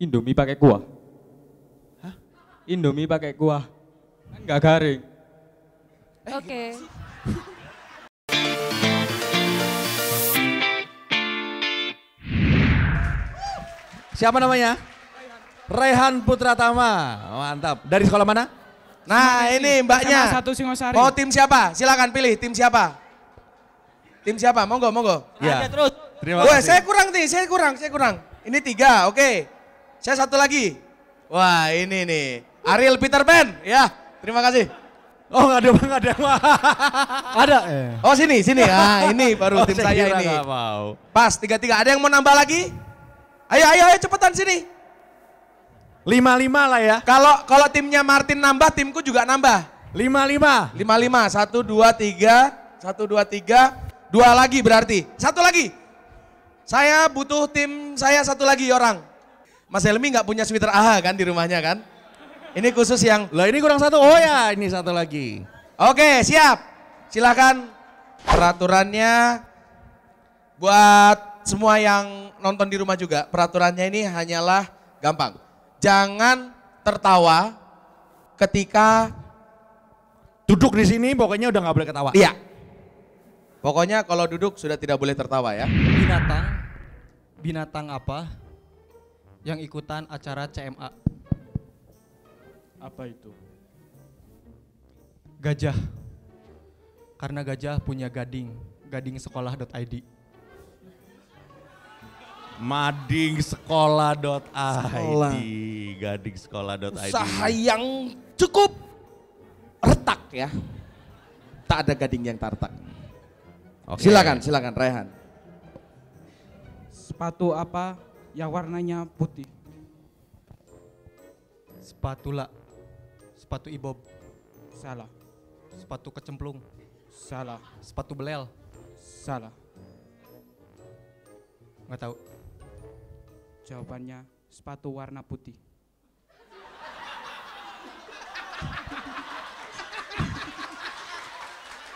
Indomie pakai kuah. Hah? Indomie pakai kuah. Kan nggak garing. Oke. Siapa namanya? Rehan Putratama. Mantap. Dari sekolah mana? Nah ini mbaknya. SMA satu Singosari. Mau tim siapa? Silakan pilih tim siapa. Tim siapa? Monggo, monggo. Ya. terus. Terima Wah, kasih. saya kurang nih, saya kurang, saya kurang. Ini tiga, oke. Saya satu lagi. Wah, ini nih. Ariel Peter Pan, ya. Terima kasih. Oh nggak ada, nggak ada. Ada. Eh. Oh sini, sini. Ah, ini baru Oh, tim saya ini. mau. Pas, tiga-tiga. Ada yang mau nambah lagi? Ayo, ayo, ayo, cepetan sini. Lima-lima lah ya. Kalau kalau timnya Martin nambah, timku juga nambah. Lima-lima. Lima, lima. Satu, dua, tiga. Satu, dua, tiga. Dua lagi berarti. Satu lagi. Saya butuh tim saya satu lagi orang. Mas Helmi nggak punya sweater AHA kan di rumahnya kan? Ini khusus yang Lah ini kurang satu. Oh ya, ini satu lagi. Oke, siap. Silakan peraturannya buat semua yang nonton di rumah juga. Peraturannya ini hanyalah gampang. Jangan tertawa ketika Duduk di sini pokoknya udah nggak boleh ketawa. iya. Pokoknya kalau duduk sudah tidak boleh tertawa ya. Binatang. Binatang apa yang ikutan acara CMA? Apa itu? Gajah. Karena gajah punya gading. Gadingsekolah.id. Madingsekolah.id. Gadingsekolah.id. Usaha yang cukup retak ya. Tak ada gading yang tartak. Oke. Silakan, silakan Rehan. Sepatu apa yang warnanya putih? Spatula. Sepatu ibob. Salah. Sepatu kecemplung. Salah. Sepatu belel. Salah. Nggak tahu. Jawabannya sepatu warna putih.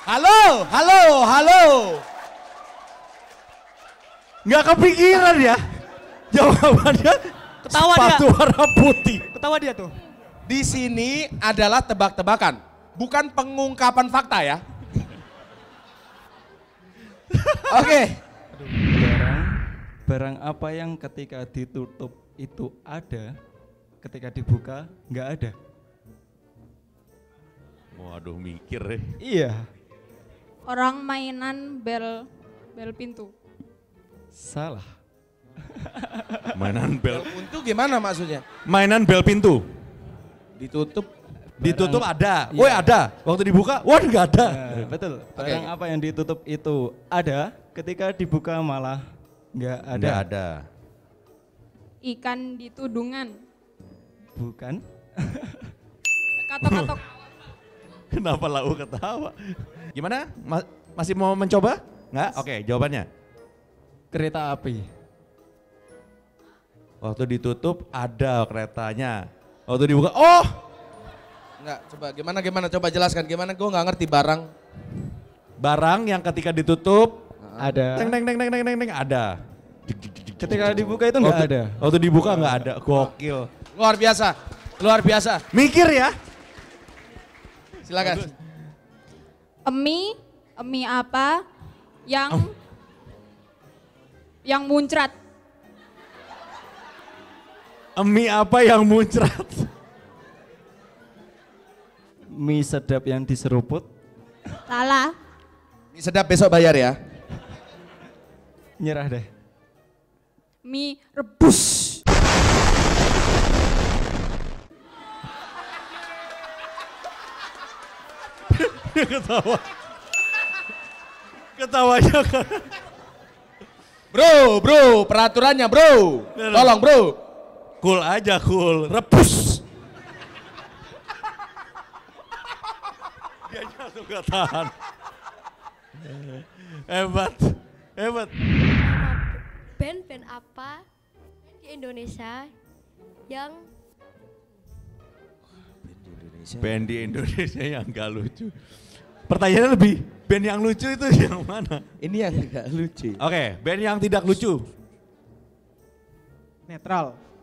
Halo, halo, halo. Nggak kepikiran ya. Jawabannya Ketawa dia. sepatu warna putih. Ketawa dia tuh. Di sini adalah tebak-tebakan, bukan pengungkapan fakta ya. Oke, Barang, barang apa yang ketika ditutup itu ada, ketika dibuka nggak ada? Waduh mikir ya. Iya. Orang mainan bel bel pintu. Salah. Mainan bel. untuk gimana maksudnya? Mainan bel pintu. Ditutup. Ditutup ada. Iya. Woi ada. Waktu dibuka, wah nggak ada. Nah, betul. Barang apa yang ditutup itu ada, ketika dibuka malah nggak ada. Nggak ada. Ikan di tudungan. Bukan? Katok-katok. Kenapa lau ketawa? Gimana? Ma- masih mau mencoba? Nggak? Oke, jawabannya. Kereta api. Waktu ditutup ada keretanya. Waktu dibuka, oh Enggak, coba gimana gimana coba jelaskan gimana gue nggak ngerti barang. barang yang ketika ditutup, Ada. teng teng teng teng teng teng, teng ada. Ketika dibuka itu nggak Waktu- ada. Waktu dibuka nggak ada, gokil. Luar biasa, luar biasa. Mikir ya. Silakan. Emi, emi apa yang yang muncrat. Mie apa yang muncrat? Mie sedap yang diseruput, Salah. Ini sedap besok bayar ya. nyerah deh. Mie rebus. Ketawa. Ketawanya kan. Bro, bro, peraturannya bro. Tolong bro. Cool aja, cool. Rebus. Dia jatuh gak tahan. Hebat, hebat. band-band apa di Indonesia yang Band di Indonesia yang gak lucu. Pertanyaannya lebih, band yang lucu itu yang mana? Ini yang gak lucu. Oke, band yang tidak lucu. Netral.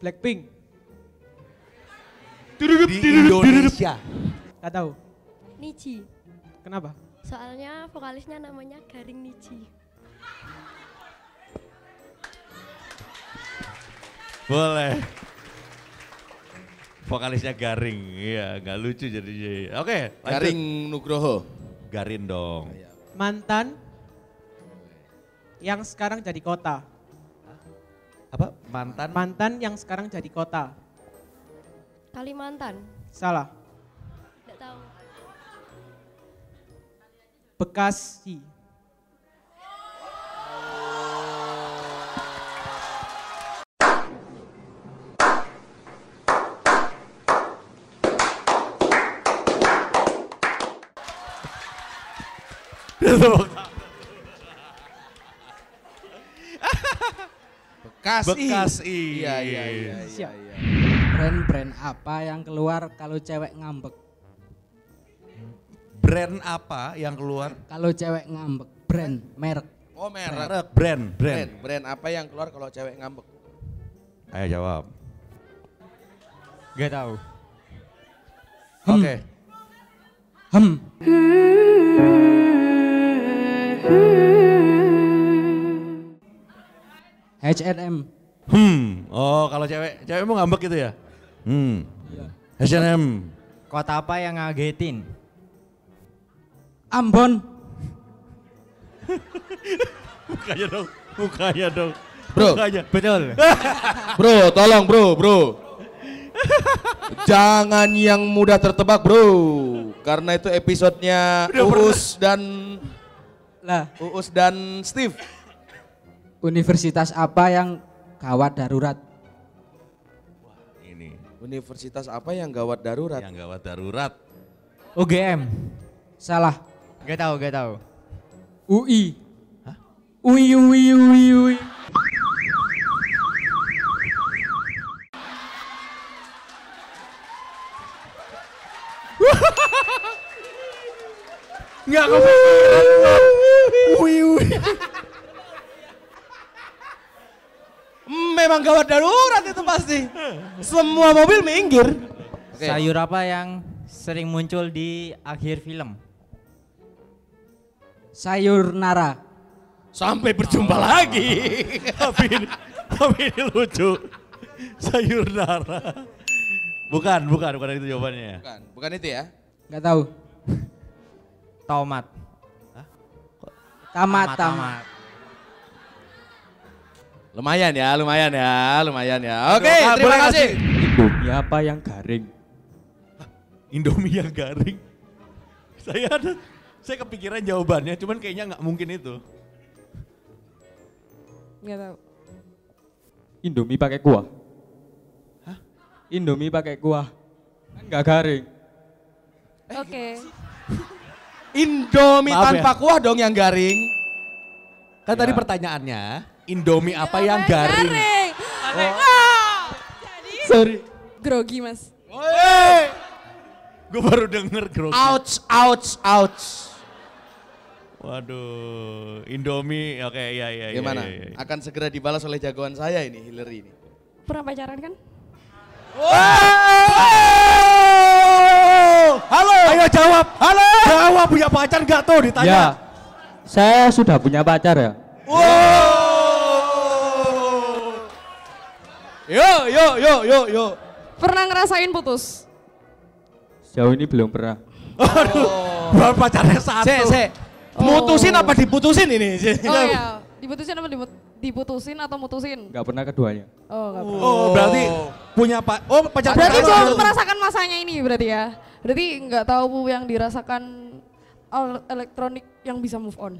Blackpink. Di Indonesia. Gak tahu. Niji. Kenapa? Soalnya vokalisnya namanya Garing Niji. Boleh. Vokalisnya Garing, iya nggak lucu jadinya. Oke, lanjut. Garing Nugroho. Garin dong. Mantan yang sekarang jadi kota. Apa? Mantan? Mantan yang sekarang jadi kota. Kalimantan. Salah. Tidak tahu. Bekasi. Bekasi. Bekasi. Iya, iya, iya. iya, Siap. iya. Brand-brand apa yang keluar kalau cewek ngambek? Brand apa yang keluar? Kalau cewek ngambek, brand, merek. Oh merek. Merek, brand, brand. Brand. Brand apa yang keluar kalau cewek ngambek? Ayo jawab. Gak tahu. Oke. Hmm. H&M. Hmm. Oh, kalau cewek, cewek mau ngambek gitu ya? Hmm. H&M. Kota apa yang ngagetin? Ambon. Mukanya dong, mukanya dong. Bro. Mukanya. Betul. Bro, tolong bro, bro. Jangan yang mudah tertebak bro. Karena itu episodenya Uus dan Lah, Uus dan Steve. Universitas apa yang gawat darurat? Ini Universitas apa yang gawat darurat? yang gawat darurat. UGM. Salah. Gak tahu, gak tahu. UI. UI, UI, UI, UI. Enggak kepikiran. Memang gawat darurat itu pasti. Semua mobil minggir. Oke. Sayur apa yang sering muncul di akhir film? Sayur nara. Sampai berjumpa lagi. tapi ini, tapi ini lucu. Sayur nara. Bukan, bukan, bukan itu jawabannya. Bukan, bukan itu ya. Nggak tahu. Tomat. Tamat, tamat. Lumayan ya, lumayan ya, lumayan ya. Oke, Boleh terima nggak kasih. Indomie apa yang garing? Indomie yang garing. Saya ada, saya kepikiran jawabannya, cuman kayaknya nggak mungkin itu. Nggak tahu. Indomie pakai kuah. Hah? Indomie pakai kuah. Kan nggak garing. Oke. Indomie Maaf tanpa ya. kuah dong yang garing. Kan tadi pertanyaannya, Indomie apa yang garing? Sorry. Grogi mas. Gue baru denger grogi. Ouch, ouch, ouch. Waduh, Indomie, oke iya iya. iya, Gimana? iya, iya. Akan segera dibalas oleh jagoan saya ini, Hillary ini. Pernah pacaran kan? Halo. Ayo jawab. Halo. Jawab punya pacar nggak tuh ditanya. Ya, saya sudah punya pacar ya. Yo, yo, yo, yo, yo. Pernah ngerasain putus? Sejauh ini belum pernah. Baru pacarnya satu. Se, se. Mutusin apa diputusin ini? Oh iya, diputusin apa diput- diputusin atau mutusin? Nggak pernah keduanya. Oh nggak pernah. Oh, berarti punya pak. Oh, pacar Berarti belum merasakan masanya ini berarti ya? Berarti nggak tahu yang dirasakan elektronik yang bisa move on.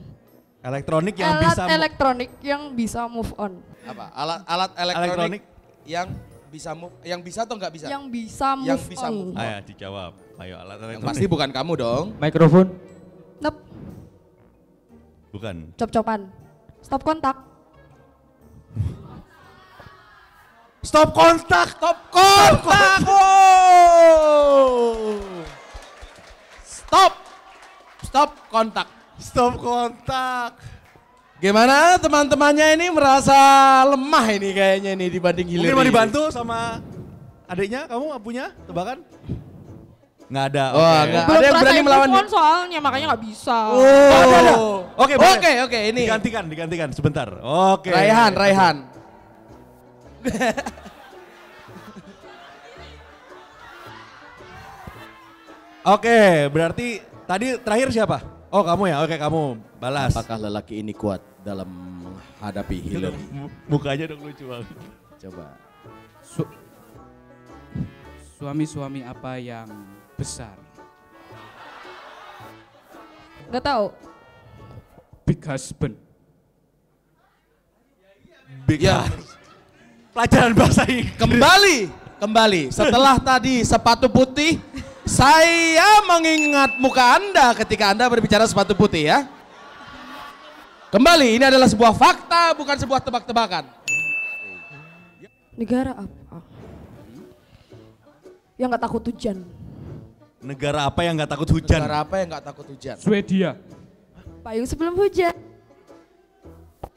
Elektronik yang alat bisa elektronik yang bisa move on. Apa? Alat alat elektronik, Elektronik. Yang bisa move, yang bisa atau nggak bisa? Yang bisa move Yang bisa on. move Ayo dijawab. Ayo alat Yang pasti bukan kamu dong. Mikrofon. Nep, Bukan. cop-copan. Stop kontak. Stop kontak. Stop kontak. Oh. Stop. Stop kontak. Stop kontak. Gimana teman-temannya ini merasa lemah ini kayaknya ini dibanding Hillary. Mungkin mau ini. dibantu sama adiknya, kamu punya tebakan? Nggak ada, Wah, oke. nggak. Belum Ada yang berani melawan melawan soalnya makanya nggak bisa. Oh. Ada, ada. Oke. Oke, oke, ini. Digantikan, digantikan sebentar. Oke. Raihan, Raihan. Oke, berarti tadi terakhir siapa? Oh kamu ya, oke kamu balas. Apakah lelaki ini kuat dalam menghadapi Hillary? Mu- Mukanya dong lucu banget. Coba. Su- Suami-suami apa yang besar? Gak tahu. Big husband. Big Ya. Pelajaran bahasa Inggris. Kembali, kembali. Setelah tadi sepatu putih, saya mengingat muka Anda ketika Anda berbicara sepatu putih ya. Kembali, ini adalah sebuah fakta, bukan sebuah tebak-tebakan. Negara apa? Yang nggak takut hujan. Negara apa yang nggak takut hujan? Negara apa yang nggak takut hujan? Swedia. Payung sebelum hujan.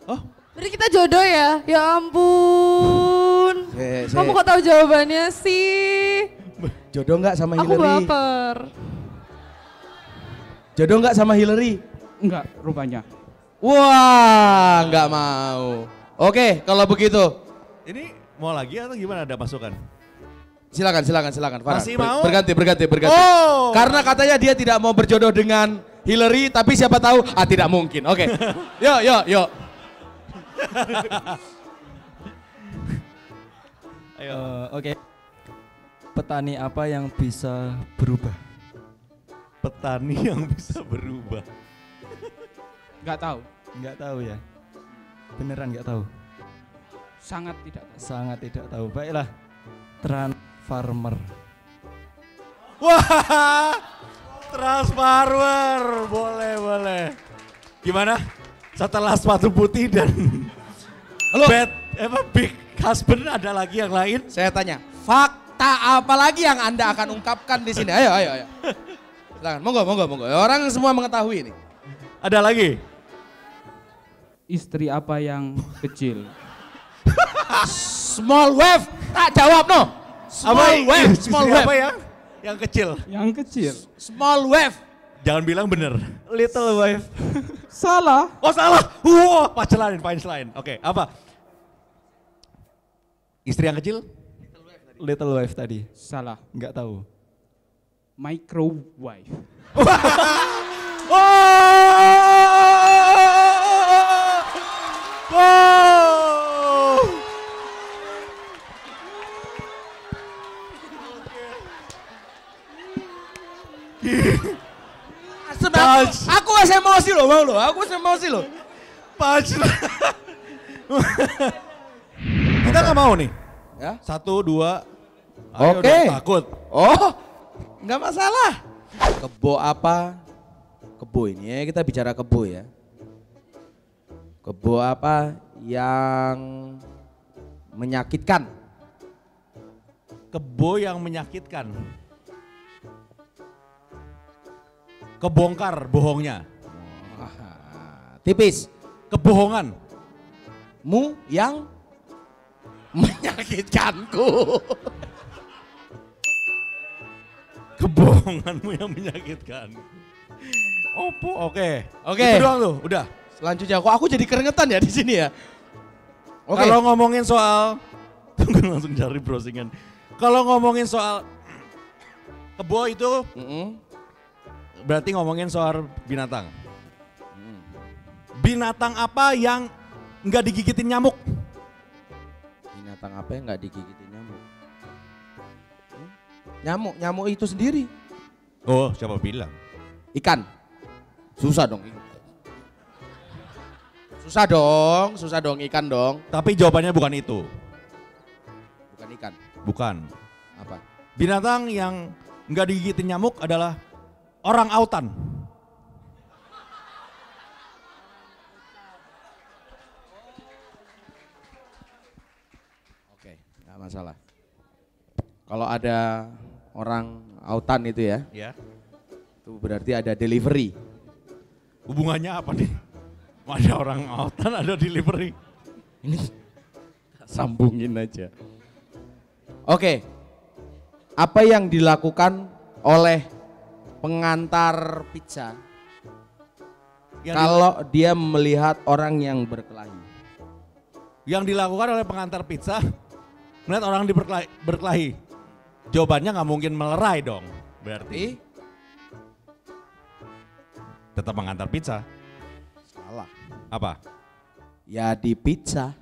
Oh, Berarti kita jodoh ya? Ya ampun. Se- se- Kamu kok tahu jawabannya sih? Jodoh nggak sama Aku Hillary? baper. Jodoh nggak sama Hillary? Enggak, rupanya. Wah, nggak mau. Oke, kalau begitu, ini mau lagi atau gimana ada masukan? silakan, silakan, silakan. Farhan. Masih Ber- mau? Berganti, berganti, berganti. Oh. Karena katanya dia tidak mau berjodoh dengan Hillary, tapi siapa tahu, ah tidak mungkin. Oke, yuk, yuk, yuk. Ayo. Eh, Oke. Petani apa yang bisa berubah? Petani yang bisa berubah. Enggak tahu. Nggak tahu ya. Beneran nggak tahu. Sangat tidak tahu. Sangat tidak tahu. Baiklah. Transformer. Wah, Transformer, boleh boleh. Gimana? Setelah sepatu putih dan Halo. bad, apa big husband ada lagi yang lain? Saya tanya, fakta apa lagi yang Anda akan ungkapkan di sini? Ayo, ayo, ayo. Silakan, monggo, monggo, monggo. Orang semua mengetahui ini. Ada lagi? Istri apa yang kecil? Small wave, tak jawab no. Small Apa- wave, istri small apa wave, yang yang kecil? Yang kecil. small wave. Jangan bilang bener. Little wife. Salah. Oh salah. Wah, punchline, punchline. Oke, apa? Istri yang kecil? Little wife tadi. Salah. Nggak tahu. Microwave. Oh! Aku, aku emosi loh, mau loh. Aku emosi loh. Punchline. Kita nggak mau nih. Ya. Satu, dua. Ayo Oke. dong, takut. Oh, nggak masalah. Kebo apa? Kebo ini ya, kita bicara kebo ya. Kebo apa yang menyakitkan? Kebo yang menyakitkan. Kebongkar bohongnya. Tipis. Kebohongan. Mu yang menyakitkanku. Kebohonganmu yang menyakitkan. Opo, oke. Oke. Itu doang tuh, udah. Selanjutnya, kok aku jadi keringetan ya di sini ya? Oke. Kalau ngomongin soal, tunggu langsung cari browsingan. Kalau ngomongin soal kebo itu Mm-mm. Berarti ngomongin soal binatang. Binatang apa yang nggak digigitin nyamuk? Binatang apa yang nggak digigitin nyamuk? Hmm? Nyamuk, nyamuk itu sendiri. Oh, siapa bilang? Ikan. Susah dong. Susah dong, susah dong ikan dong. Tapi jawabannya bukan itu. Bukan ikan. Bukan. Apa? Binatang yang nggak digigitin nyamuk adalah orang autan. Oke, nggak masalah. Kalau ada orang autan itu ya, Ya. itu berarti ada delivery. Hubungannya apa nih? Ada orang autan, ada delivery. Ini sambungin aja. Oke. Apa yang dilakukan oleh pengantar pizza Yang, kalau dia melihat orang yang berkelahi? yang dilakukan oleh pengantar pizza, melihat orang di berkelahi, berkelahi. Jawabannya nggak mungkin melerai dong. Berarti tetap mengantar pizza. salah. Apa? Ya di pizza.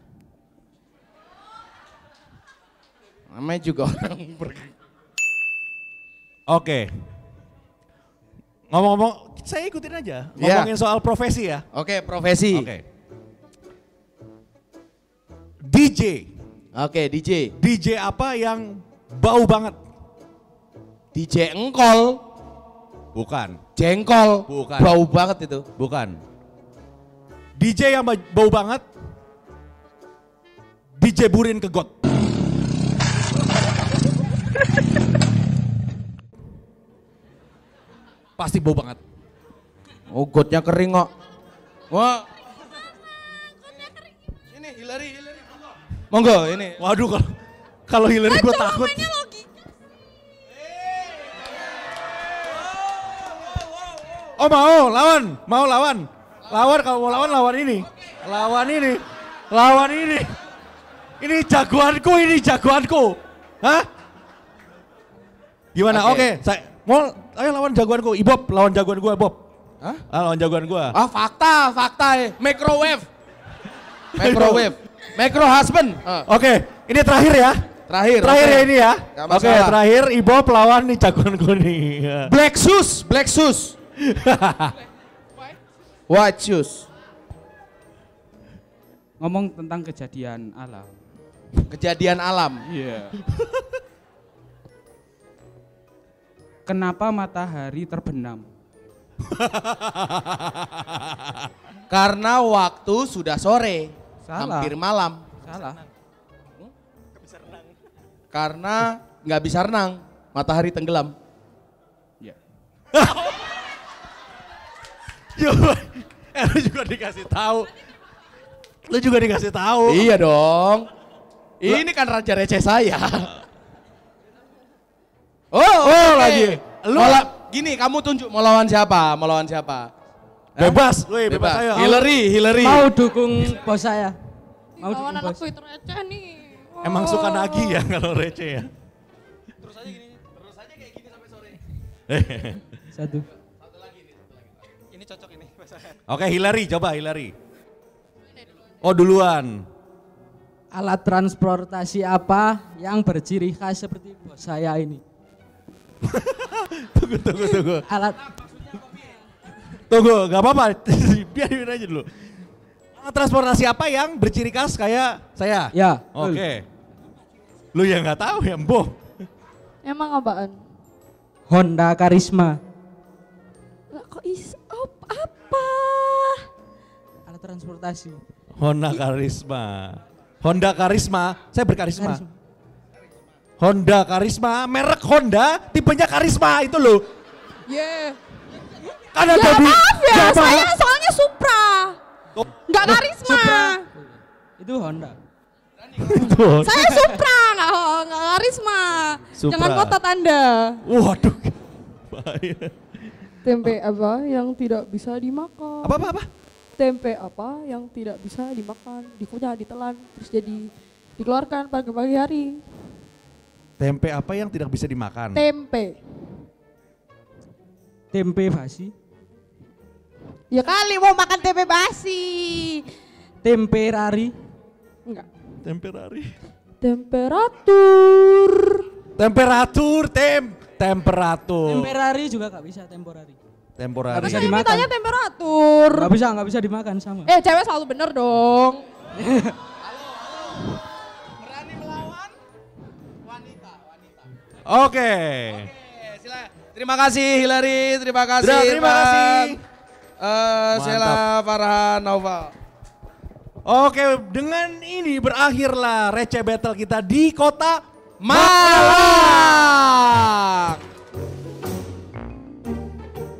Namanya juga orang ber Oke. Ngomong-ngomong, saya ikutin aja. Iya. Ngomongin soal profesi ya. Oke, profesi. Oke. DJ. Oke, DJ. DJ apa yang bau banget? DJ engkol, Bukan. jengkol. Bukan. Bau banget itu. Bukan. DJ yang ba- bau banget. DJ burin ke got. Pasti bau banget. Oh, gotnya kering kok. Wah. Ini Hillary, Hillary. Monggo ini. Waduh kalau kalau Hillary gue takut. Oh mau lawan, mau lawan. Lawan kalau mau lawan lawan ini. Lawan ini. Lawan ini. Ini jagoanku, ini jagoanku. Hah? Gimana? Oke. Oke, saya mau ayo lawan jagoanku. Ibob lawan jagoan gua, Bob. Hah? Ah, lawan jagoan gua. Ah, fakta, fakta eh. Microwave. Microwave. Micro husband. Ah, Oke, ini terakhir ya. terakhir. Terakhir oke. ya ini ya. Oke, masalah. terakhir Ibob lawan nih jagoanku nih. Black shoes, black shoes. White shoes. Ngomong tentang kejadian alam. Kejadian alam. Iya. Kenapa matahari terbenam? Karena waktu sudah sore. Salah. Hampir malam. Salah. Karena nggak bisa renang. Matahari tenggelam. Ya. Eh, lu juga dikasih tahu. Lu juga dikasih tahu. Iya dong. Ini kan raja receh saya. Oh, Oh, oke. lagi. Lu- Mau la- gini, kamu tunjuk mau lawan siapa? Mau lawan siapa? Bebas, woi bebas, ayo. Hillary, Hillary. Mau dukung bos saya. Mau Lawan dukung anak bos. Twitter receh nih. Emang suka Oh. nagih ya kalau receh ya. Satu. Ini cocok ini. Oke, Hillary, coba Hillary. Oh duluan. Alat transportasi apa yang berciri khas seperti bos saya ini? Tunggu, tunggu, tunggu. Alat Tunggu, gak apa-apa. Biarin aja dulu. Alat Transportasi apa yang berciri khas kayak saya? ya. Oke. Lu yang nggak tahu ya, Mbo. Emang apaan? Honda Karisma. Lah kok is op, apa? Alat transportasi. Honda Karisma. Honda Karisma, saya berkarisma. Karisma. Honda Karisma, merek Honda, tipenya Karisma itu loh. Yeah. Kan Ya ada di maaf ya, Jawa saya soalnya Supra. Nggak karisma. Itu Honda. Tuh. Saya Supra, nggak nggak karisma. Supra. Jangan kotot Anda. Waduh. Bahaya. Tempe apa yang tidak bisa dimakan? Apa apa apa? Tempe apa yang tidak bisa dimakan? Dikunyah, ditelan, terus jadi dikeluarkan pagi-pagi hari. Tempe apa yang tidak bisa dimakan? Tempe. Tempe basi. Ya kali mau makan tempe basi. Tempe rari. Enggak. Temperari. Temperatur. Temperatur, tem, temperatur. Tempe rari juga nggak bisa temporari. Temporari. Nggak bisa Saya dimakan. temperatur. Nggak bisa, nggak bisa dimakan sama. Eh cewek selalu bener dong. Oke. Terima kasih Hillary, terima kasih. Dra, terima kasih. Eh, Sheila, Farhan, Naufal. Oke, dengan ini berakhirlah receh battle kita di kota Malang.